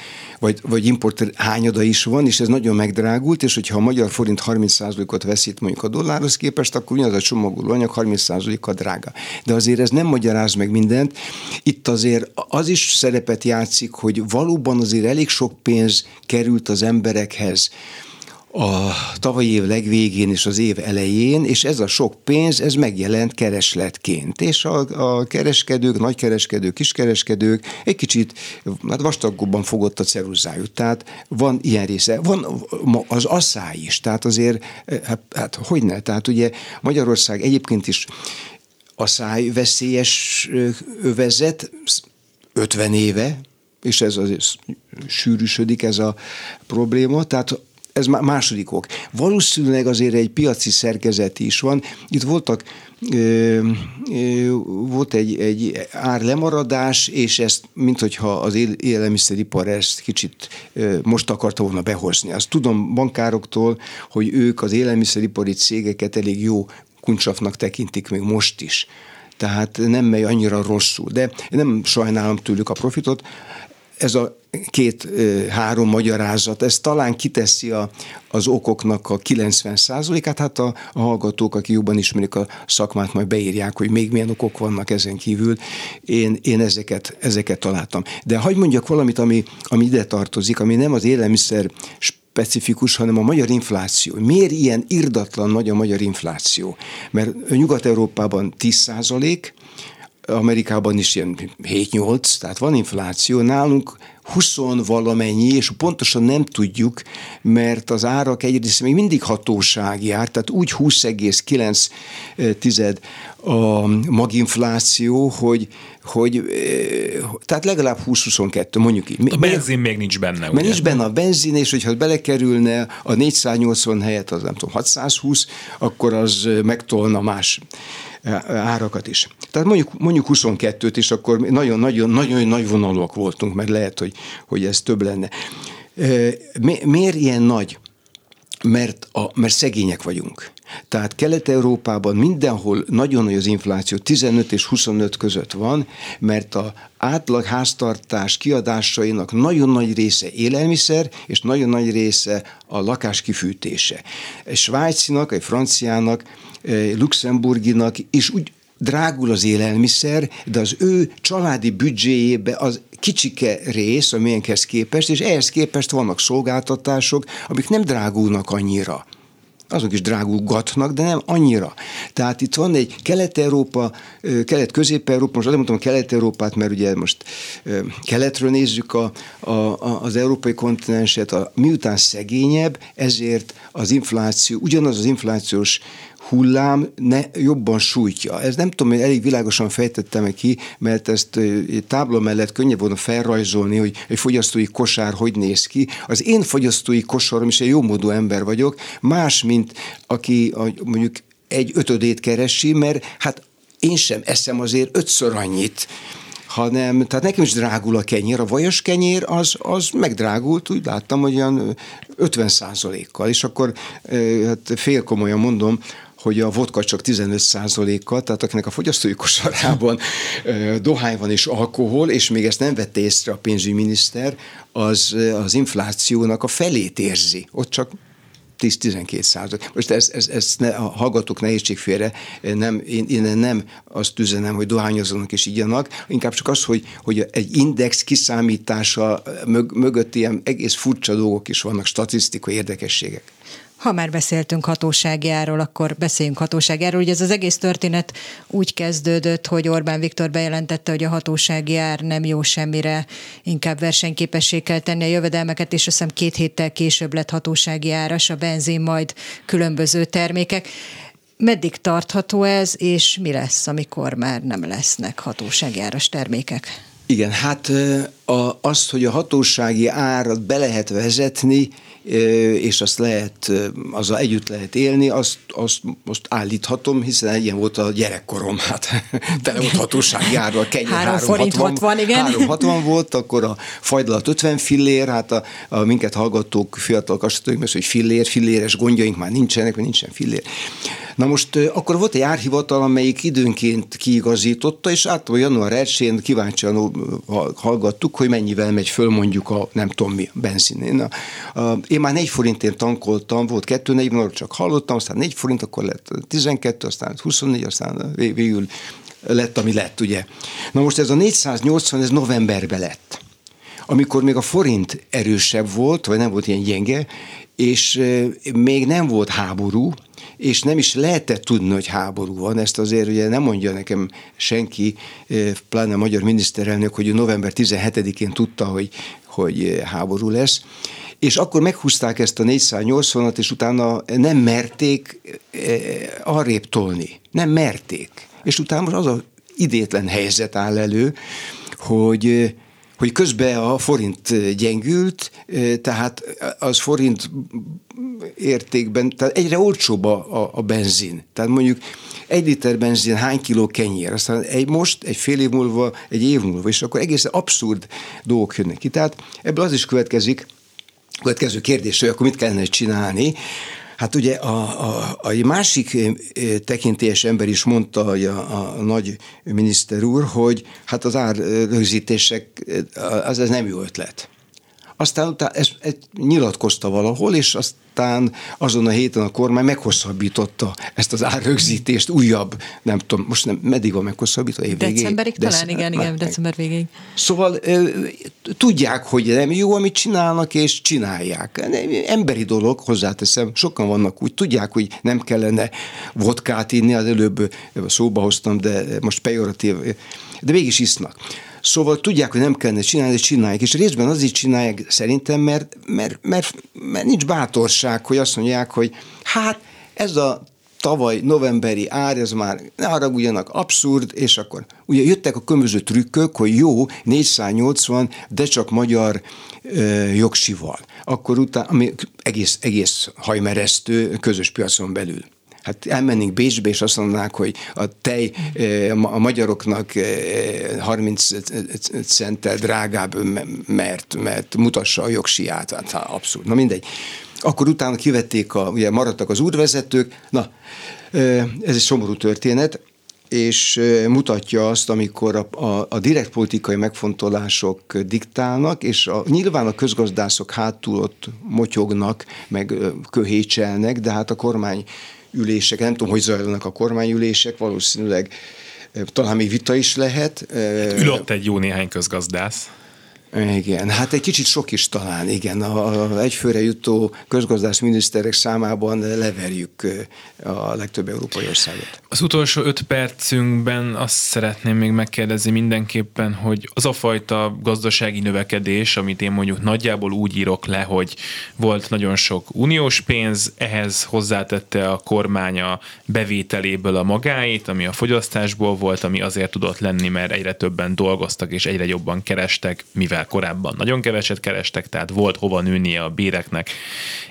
vagy, vagy import hányada is van, és ez nagyon megdrágult, és hogyha a magyar forint 30%-ot veszít mondjuk a dollárhoz képest, akkor ugyanaz a csomagoló anyag 30%-kal drága. De azért ez nem magyaráz meg mindent. Itt azért az is szerepet játszik, hogy valóban azért elég sok pénz került az emberekhez a tavalyi év legvégén és az év elején, és ez a sok pénz, ez megjelent keresletként. És a, a kereskedők, nagykereskedők, kiskereskedők egy kicsit hát vastagobban fogott a ceruzájuk. Tehát van ilyen része. Van az asszály is, tehát azért, hát, hát hogy ne? Tehát ugye Magyarország egyébként is asszály veszélyes övezet, 50 éve, és ez azért sűrűsödik ez a probléma, tehát ez második ok. Valószínűleg azért egy piaci szerkezet is van. Itt voltak ö, ö, volt egy, egy árlemaradás, és ezt, mint hogyha az élelmiszeripar ezt kicsit ö, most akarta volna behozni. Azt tudom bankároktól, hogy ők az élelmiszeripari cégeket elég jó kuncsafnak tekintik még most is. Tehát nem megy annyira rosszul. De nem sajnálom tőlük a profitot, ez a két-három magyarázat, ez talán kiteszi a, az okoknak a 90 át hát a, a hallgatók, akik jobban ismerik a szakmát, majd beírják, hogy még milyen okok vannak ezen kívül. Én, én ezeket, ezeket találtam. De hagyd mondjak valamit, ami, ami ide tartozik, ami nem az élelmiszer specifikus, hanem a magyar infláció. Miért ilyen irdatlan nagy a magyar infláció? Mert Nyugat-Európában 10 százalék, Amerikában is ilyen 7-8, tehát van infláció, nálunk 20 valamennyi, és pontosan nem tudjuk, mert az árak egyrészt még mindig hatóság jár, tehát úgy 20,9 a maginfláció, hogy, hogy tehát legalább 20-22, mondjuk így. A benzin még nincs benne, Mert ugye? nincs benne a benzin, és hogyha belekerülne a 480 helyett az nem tudom, 620, akkor az megtolna más árakat is. Tehát mondjuk, mondjuk 22-t is, akkor nagyon-nagyon nagyon nagy vonalúak voltunk, mert lehet, hogy, hogy ez több lenne. Miért ilyen nagy? Mert, a, mert szegények vagyunk. Tehát Kelet-Európában mindenhol nagyon nagy az infláció, 15 és 25 között van, mert a átlag háztartás kiadásainak nagyon nagy része élelmiszer, és nagyon nagy része a lakás kifűtése. Egy svájcinak, egy franciának, luxemburginak is úgy drágul az élelmiszer, de az ő családi büdzséjébe az kicsike rész, amilyenhez képest, és ehhez képest vannak szolgáltatások, amik nem drágulnak annyira azok is drágulgatnak, de nem annyira. Tehát itt van egy Kelet-Európa, Kelet-Közép-Európa, most azért mondtam Kelet-Európát, mert ugye most keletről nézzük a, a, az európai kontinenset, a, miután szegényebb, ezért az infláció, ugyanaz az inflációs hullám ne, jobban sújtja. Ez nem tudom, hogy elég világosan fejtettem ki, mert ezt tábla mellett könnyebb volna felrajzolni, hogy egy fogyasztói kosár hogy néz ki. Az én fogyasztói kosarom is egy jó módú ember vagyok, más, mint aki mondjuk egy ötödét keresi, mert hát én sem eszem azért ötször annyit, hanem, tehát nekem is drágul a kenyér, a vajas kenyér az, az megdrágult, úgy láttam, hogy olyan 50 kal és akkor hát félkomolyan mondom, hogy a vodka csak 15%-kal, tehát akinek a fogyasztói kosarában dohány van és alkohol, és még ezt nem vette észre a pénzügyminiszter, az az inflációnak a felét érzi. Ott csak 10-12 százalék. Most ezt, ezt, ezt ne, a hallgatók nehézség félre, nem, én, én nem azt üzenem, hogy dohányozzanak és igyanak, inkább csak az, hogy, hogy egy index kiszámítása mög, mögött ilyen egész furcsa dolgok is vannak, statisztikai érdekességek. Ha már beszéltünk hatóságjáról, akkor beszéljünk hatóságjáról. Ugye ez az egész történet úgy kezdődött, hogy Orbán Viktor bejelentette, hogy a hatósági ár nem jó semmire, inkább versenyképessé kell tenni a jövedelmeket, és azt hiszem két héttel később lett hatósági áras, a benzin majd különböző termékek. Meddig tartható ez, és mi lesz, amikor már nem lesznek hatósági áras termékek? Igen, hát a, azt, hogy a hatósági árat be lehet vezetni, és azt lehet, azzal együtt lehet élni, azt, azt most állíthatom, hiszen ilyen volt a gyerekkorom, hát tele volt hatósági árral, kenyér 3 forint 60, igen. 360 volt, akkor a fajdalat 50 fillér, hát a, a minket hallgatók, fiatal kassatók, hogy fillér, filléres gondjaink már nincsenek, mert nincsen fillér. Na most akkor volt egy árhivatal, amelyik időnként kiigazította, és általában január 1-én kíváncsian hallgattuk, hogy mennyivel megy föl mondjuk a nem tudom mi, benzin. Én, a, a, én már 4 forintért tankoltam, volt 2,40, csak hallottam, aztán 4 forint, akkor lett 12, aztán 24, aztán végül lett, ami lett, ugye. Na most ez a 480, ez novemberben lett amikor még a forint erősebb volt, vagy nem volt ilyen gyenge, és még nem volt háború, és nem is lehetett tudni, hogy háború van. Ezt azért ugye nem mondja nekem senki, pláne a magyar miniszterelnök, hogy november 17-én tudta, hogy, hogy háború lesz. És akkor meghúzták ezt a 480-at, és utána nem merték arrébb tolni. Nem merték. És utána most az a idétlen helyzet áll elő, hogy hogy közben a forint gyengült, tehát az forint értékben, tehát egyre olcsóbb a, a, a benzin. Tehát mondjuk egy liter benzin hány kiló kenyér, aztán egy most, egy fél év múlva, egy év múlva, és akkor egészen abszurd dolgok jönnek ki. Tehát ebből az is következik, következő kérdés, hogy akkor mit kellene csinálni, Hát ugye a, a, a másik tekintélyes ember is mondta, a, a nagy miniszter úr, hogy hát az árrögzítések, az, ez nem jó ötlet. Aztán utána ezt, ezt nyilatkozta valahol, és azt aztán azon a héten a kormány meghosszabbította ezt az árrögzítést újabb, nem tudom, most nem, meddig van meghosszabbítva? Év Decemberig Dec- talán, igen, igen, december végéig. Szóval tudják, hogy nem jó, amit csinálnak, és csinálják. Emberi dolog, hozzáteszem, sokan vannak úgy, tudják, hogy nem kellene vodkát inni, az előbb szóba hoztam, de most pejoratív, de mégis isznak. Szóval tudják, hogy nem kellene csinálni, de csinálják. És részben azért csinálják szerintem, mert, mert, mert, mert nincs bátorság, hogy azt mondják, hogy hát ez a tavaly novemberi ár, ez már ne haragudjanak, abszurd, és akkor ugye jöttek a különböző trükkök, hogy jó, 480, de csak magyar ö, jogsival. Akkor utána, ami egész, egész hajmeresztő közös piacon belül. Hát elmennénk Bécsbe, és azt mondanák, hogy a tej a magyaroknak 30 centtel drágább, mert, mert mutassa a jogsiát. Hát abszurd. Na mindegy. Akkor utána kivették, a, ugye maradtak az úrvezetők. Na, ez egy szomorú történet és mutatja azt, amikor a, a, a direkt politikai megfontolások diktálnak, és a, nyilván a közgazdászok hátul ott motyognak, meg köhécselnek, de hát a kormány ülések, nem tudom, hogy zajlanak a kormányülések, valószínűleg talán még vita is lehet. Ül ott egy jó néhány közgazdász. Igen, hát egy kicsit sok is talán, igen. A, a egyfőre jutó közgazdász miniszterek számában leverjük a legtöbb európai országot. Az utolsó öt percünkben azt szeretném még megkérdezni mindenképpen, hogy az a fajta gazdasági növekedés, amit én mondjuk nagyjából úgy írok le, hogy volt nagyon sok uniós pénz, ehhez hozzátette a kormánya bevételéből a magáit, ami a fogyasztásból volt, ami azért tudott lenni, mert egyre többen dolgoztak és egyre jobban kerestek, mivel korábban nagyon keveset kerestek, tehát volt hova nőnie a béreknek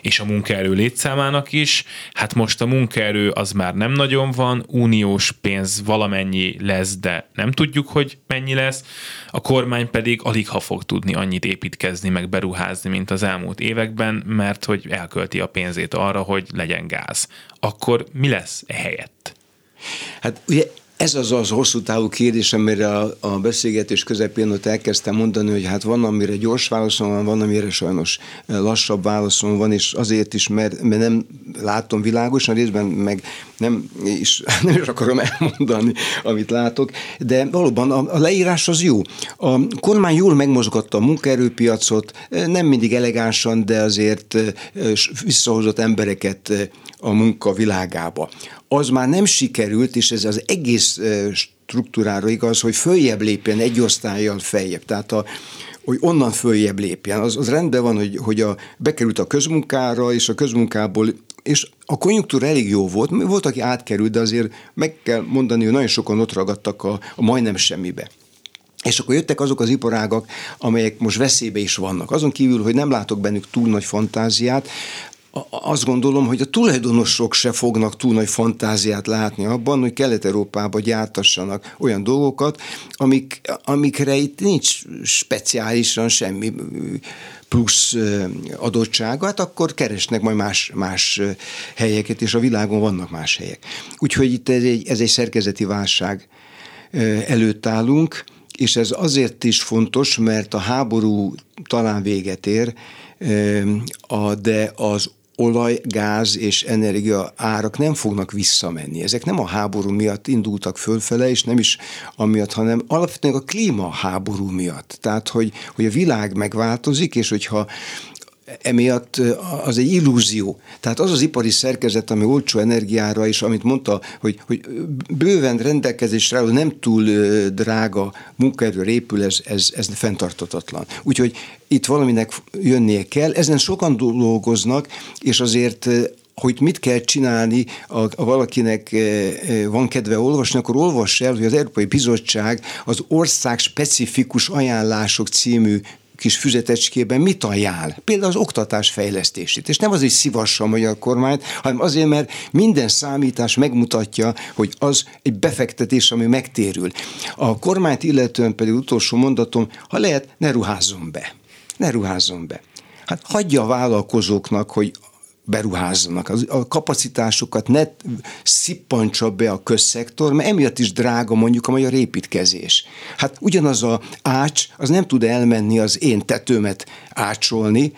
és a munkaerő létszámának is. Hát most a munkaerő az már nem nagyon van, uniós pénz valamennyi lesz, de nem tudjuk, hogy mennyi lesz. A kormány pedig alig ha fog tudni annyit építkezni, meg beruházni, mint az elmúlt években, mert hogy elkölti a pénzét arra, hogy legyen gáz. Akkor mi lesz e helyett? Hát ugye Ez az az hosszú távú kérdés, amire a, a beszélgetés közepén ott elkezdtem mondani, hogy hát van, amire gyors válaszom van, van, amire sajnos lassabb válaszom van, és azért is, mert, mert nem látom világosan, részben meg nem is, nem is akarom elmondani, amit látok, de valóban a, a leírás az jó. A kormány jól megmozgatta a munkaerőpiacot, nem mindig elegánsan, de azért visszahozott embereket a munka világába. Az már nem sikerült, és ez az egész struktúrára igaz, hogy följebb lépjen egy osztályjal feljebb. Tehát a, hogy onnan följebb lépjen. Az, az rendben van, hogy, hogy a, bekerült a közmunkára, és a közmunkából és a konjunktúra elég jó volt, volt, aki átkerült, de azért meg kell mondani, hogy nagyon sokan ott ragadtak a, a majdnem semmibe. És akkor jöttek azok az iparágak, amelyek most veszélybe is vannak. Azon kívül, hogy nem látok bennük túl nagy fantáziát, azt gondolom, hogy a tulajdonosok se fognak túl nagy fantáziát látni abban, hogy Kelet-Európába gyártassanak olyan dolgokat, amik, amikre itt nincs speciálisan semmi plusz adottsága, hát akkor keresnek majd más, más helyeket, és a világon vannak más helyek. Úgyhogy itt ez egy, ez egy szerkezeti válság előtt állunk, és ez azért is fontos, mert a háború talán véget ér, de az olaj, gáz és energia árak nem fognak visszamenni. Ezek nem a háború miatt indultak fölfele, és nem is amiatt, hanem alapvetően a klímaháború miatt. Tehát, hogy, hogy a világ megváltozik, és hogyha emiatt az egy illúzió. Tehát az az ipari szerkezet, ami olcsó energiára, és amit mondta, hogy, hogy bőven rendelkezésre álló, nem túl drága munkaerő épül, ez, ez, ez fenntartatatlan. Úgyhogy itt valaminek jönnie kell. Ezen sokan dolgoznak, és azért hogy mit kell csinálni, a valakinek van kedve olvasni, akkor olvass el, hogy az Európai Bizottság az ország specifikus ajánlások című kis füzetecskében mit ajánl? Például az oktatás fejlesztését. És nem az, hogy szivassa a magyar kormányt, hanem azért, mert minden számítás megmutatja, hogy az egy befektetés, ami megtérül. A kormányt illetően pedig utolsó mondatom, ha lehet, ne ruházzon be. Ne ruházzon be. Hát hagyja a vállalkozóknak, hogy beruházzanak, a kapacitásokat ne szippantsa be a közszektor, mert emiatt is drága mondjuk a magyar építkezés. Hát ugyanaz a ács, az nem tud elmenni az én tetőmet ácsolni,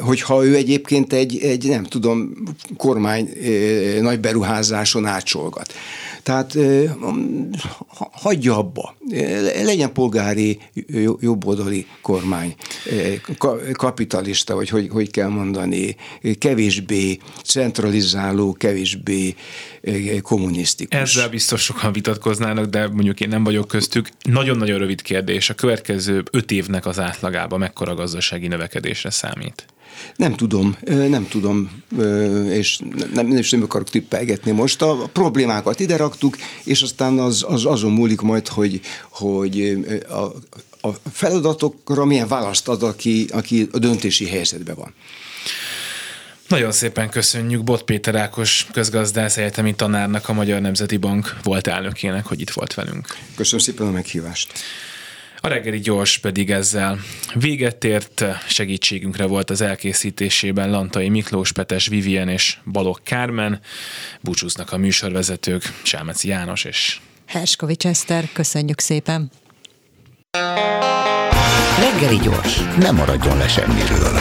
hogyha ő egyébként egy, egy nem tudom, kormány nagy beruházáson ácsolgat. Tehát hagyja abba. Legyen polgári jobboldali kormány, kapitalista, vagy hogy, hogy kell mondani, kevésbé centralizáló, kevésbé kommunisztikus. Ezzel biztos sokan vitatkoznának, de mondjuk én nem vagyok köztük. Nagyon-nagyon rövid kérdés. A következő öt évnek az átlagában mekkora gazdasági növekedésre számít? Nem tudom, nem tudom, és nem, nem, nem akarok tippelgetni most. A problémákat ide raktuk, és aztán az, az azon múlik majd, hogy, hogy a, a feladatokra milyen választ ad, aki, aki a döntési helyzetben van. Nagyon szépen köszönjük Bot Péter Ákos közgazdász egyetemi tanárnak, a Magyar Nemzeti Bank volt elnökének, hogy itt volt velünk. Köszönöm szépen a meghívást. A reggeli gyors pedig ezzel véget ért, segítségünkre volt az elkészítésében Lantai Miklós, Petes Vivien és Balog Kármen, búcsúznak a műsorvezetők Sámeci János és Herskovics Eszter, köszönjük szépen! Reggeli gyors, nem maradjon le semmiről.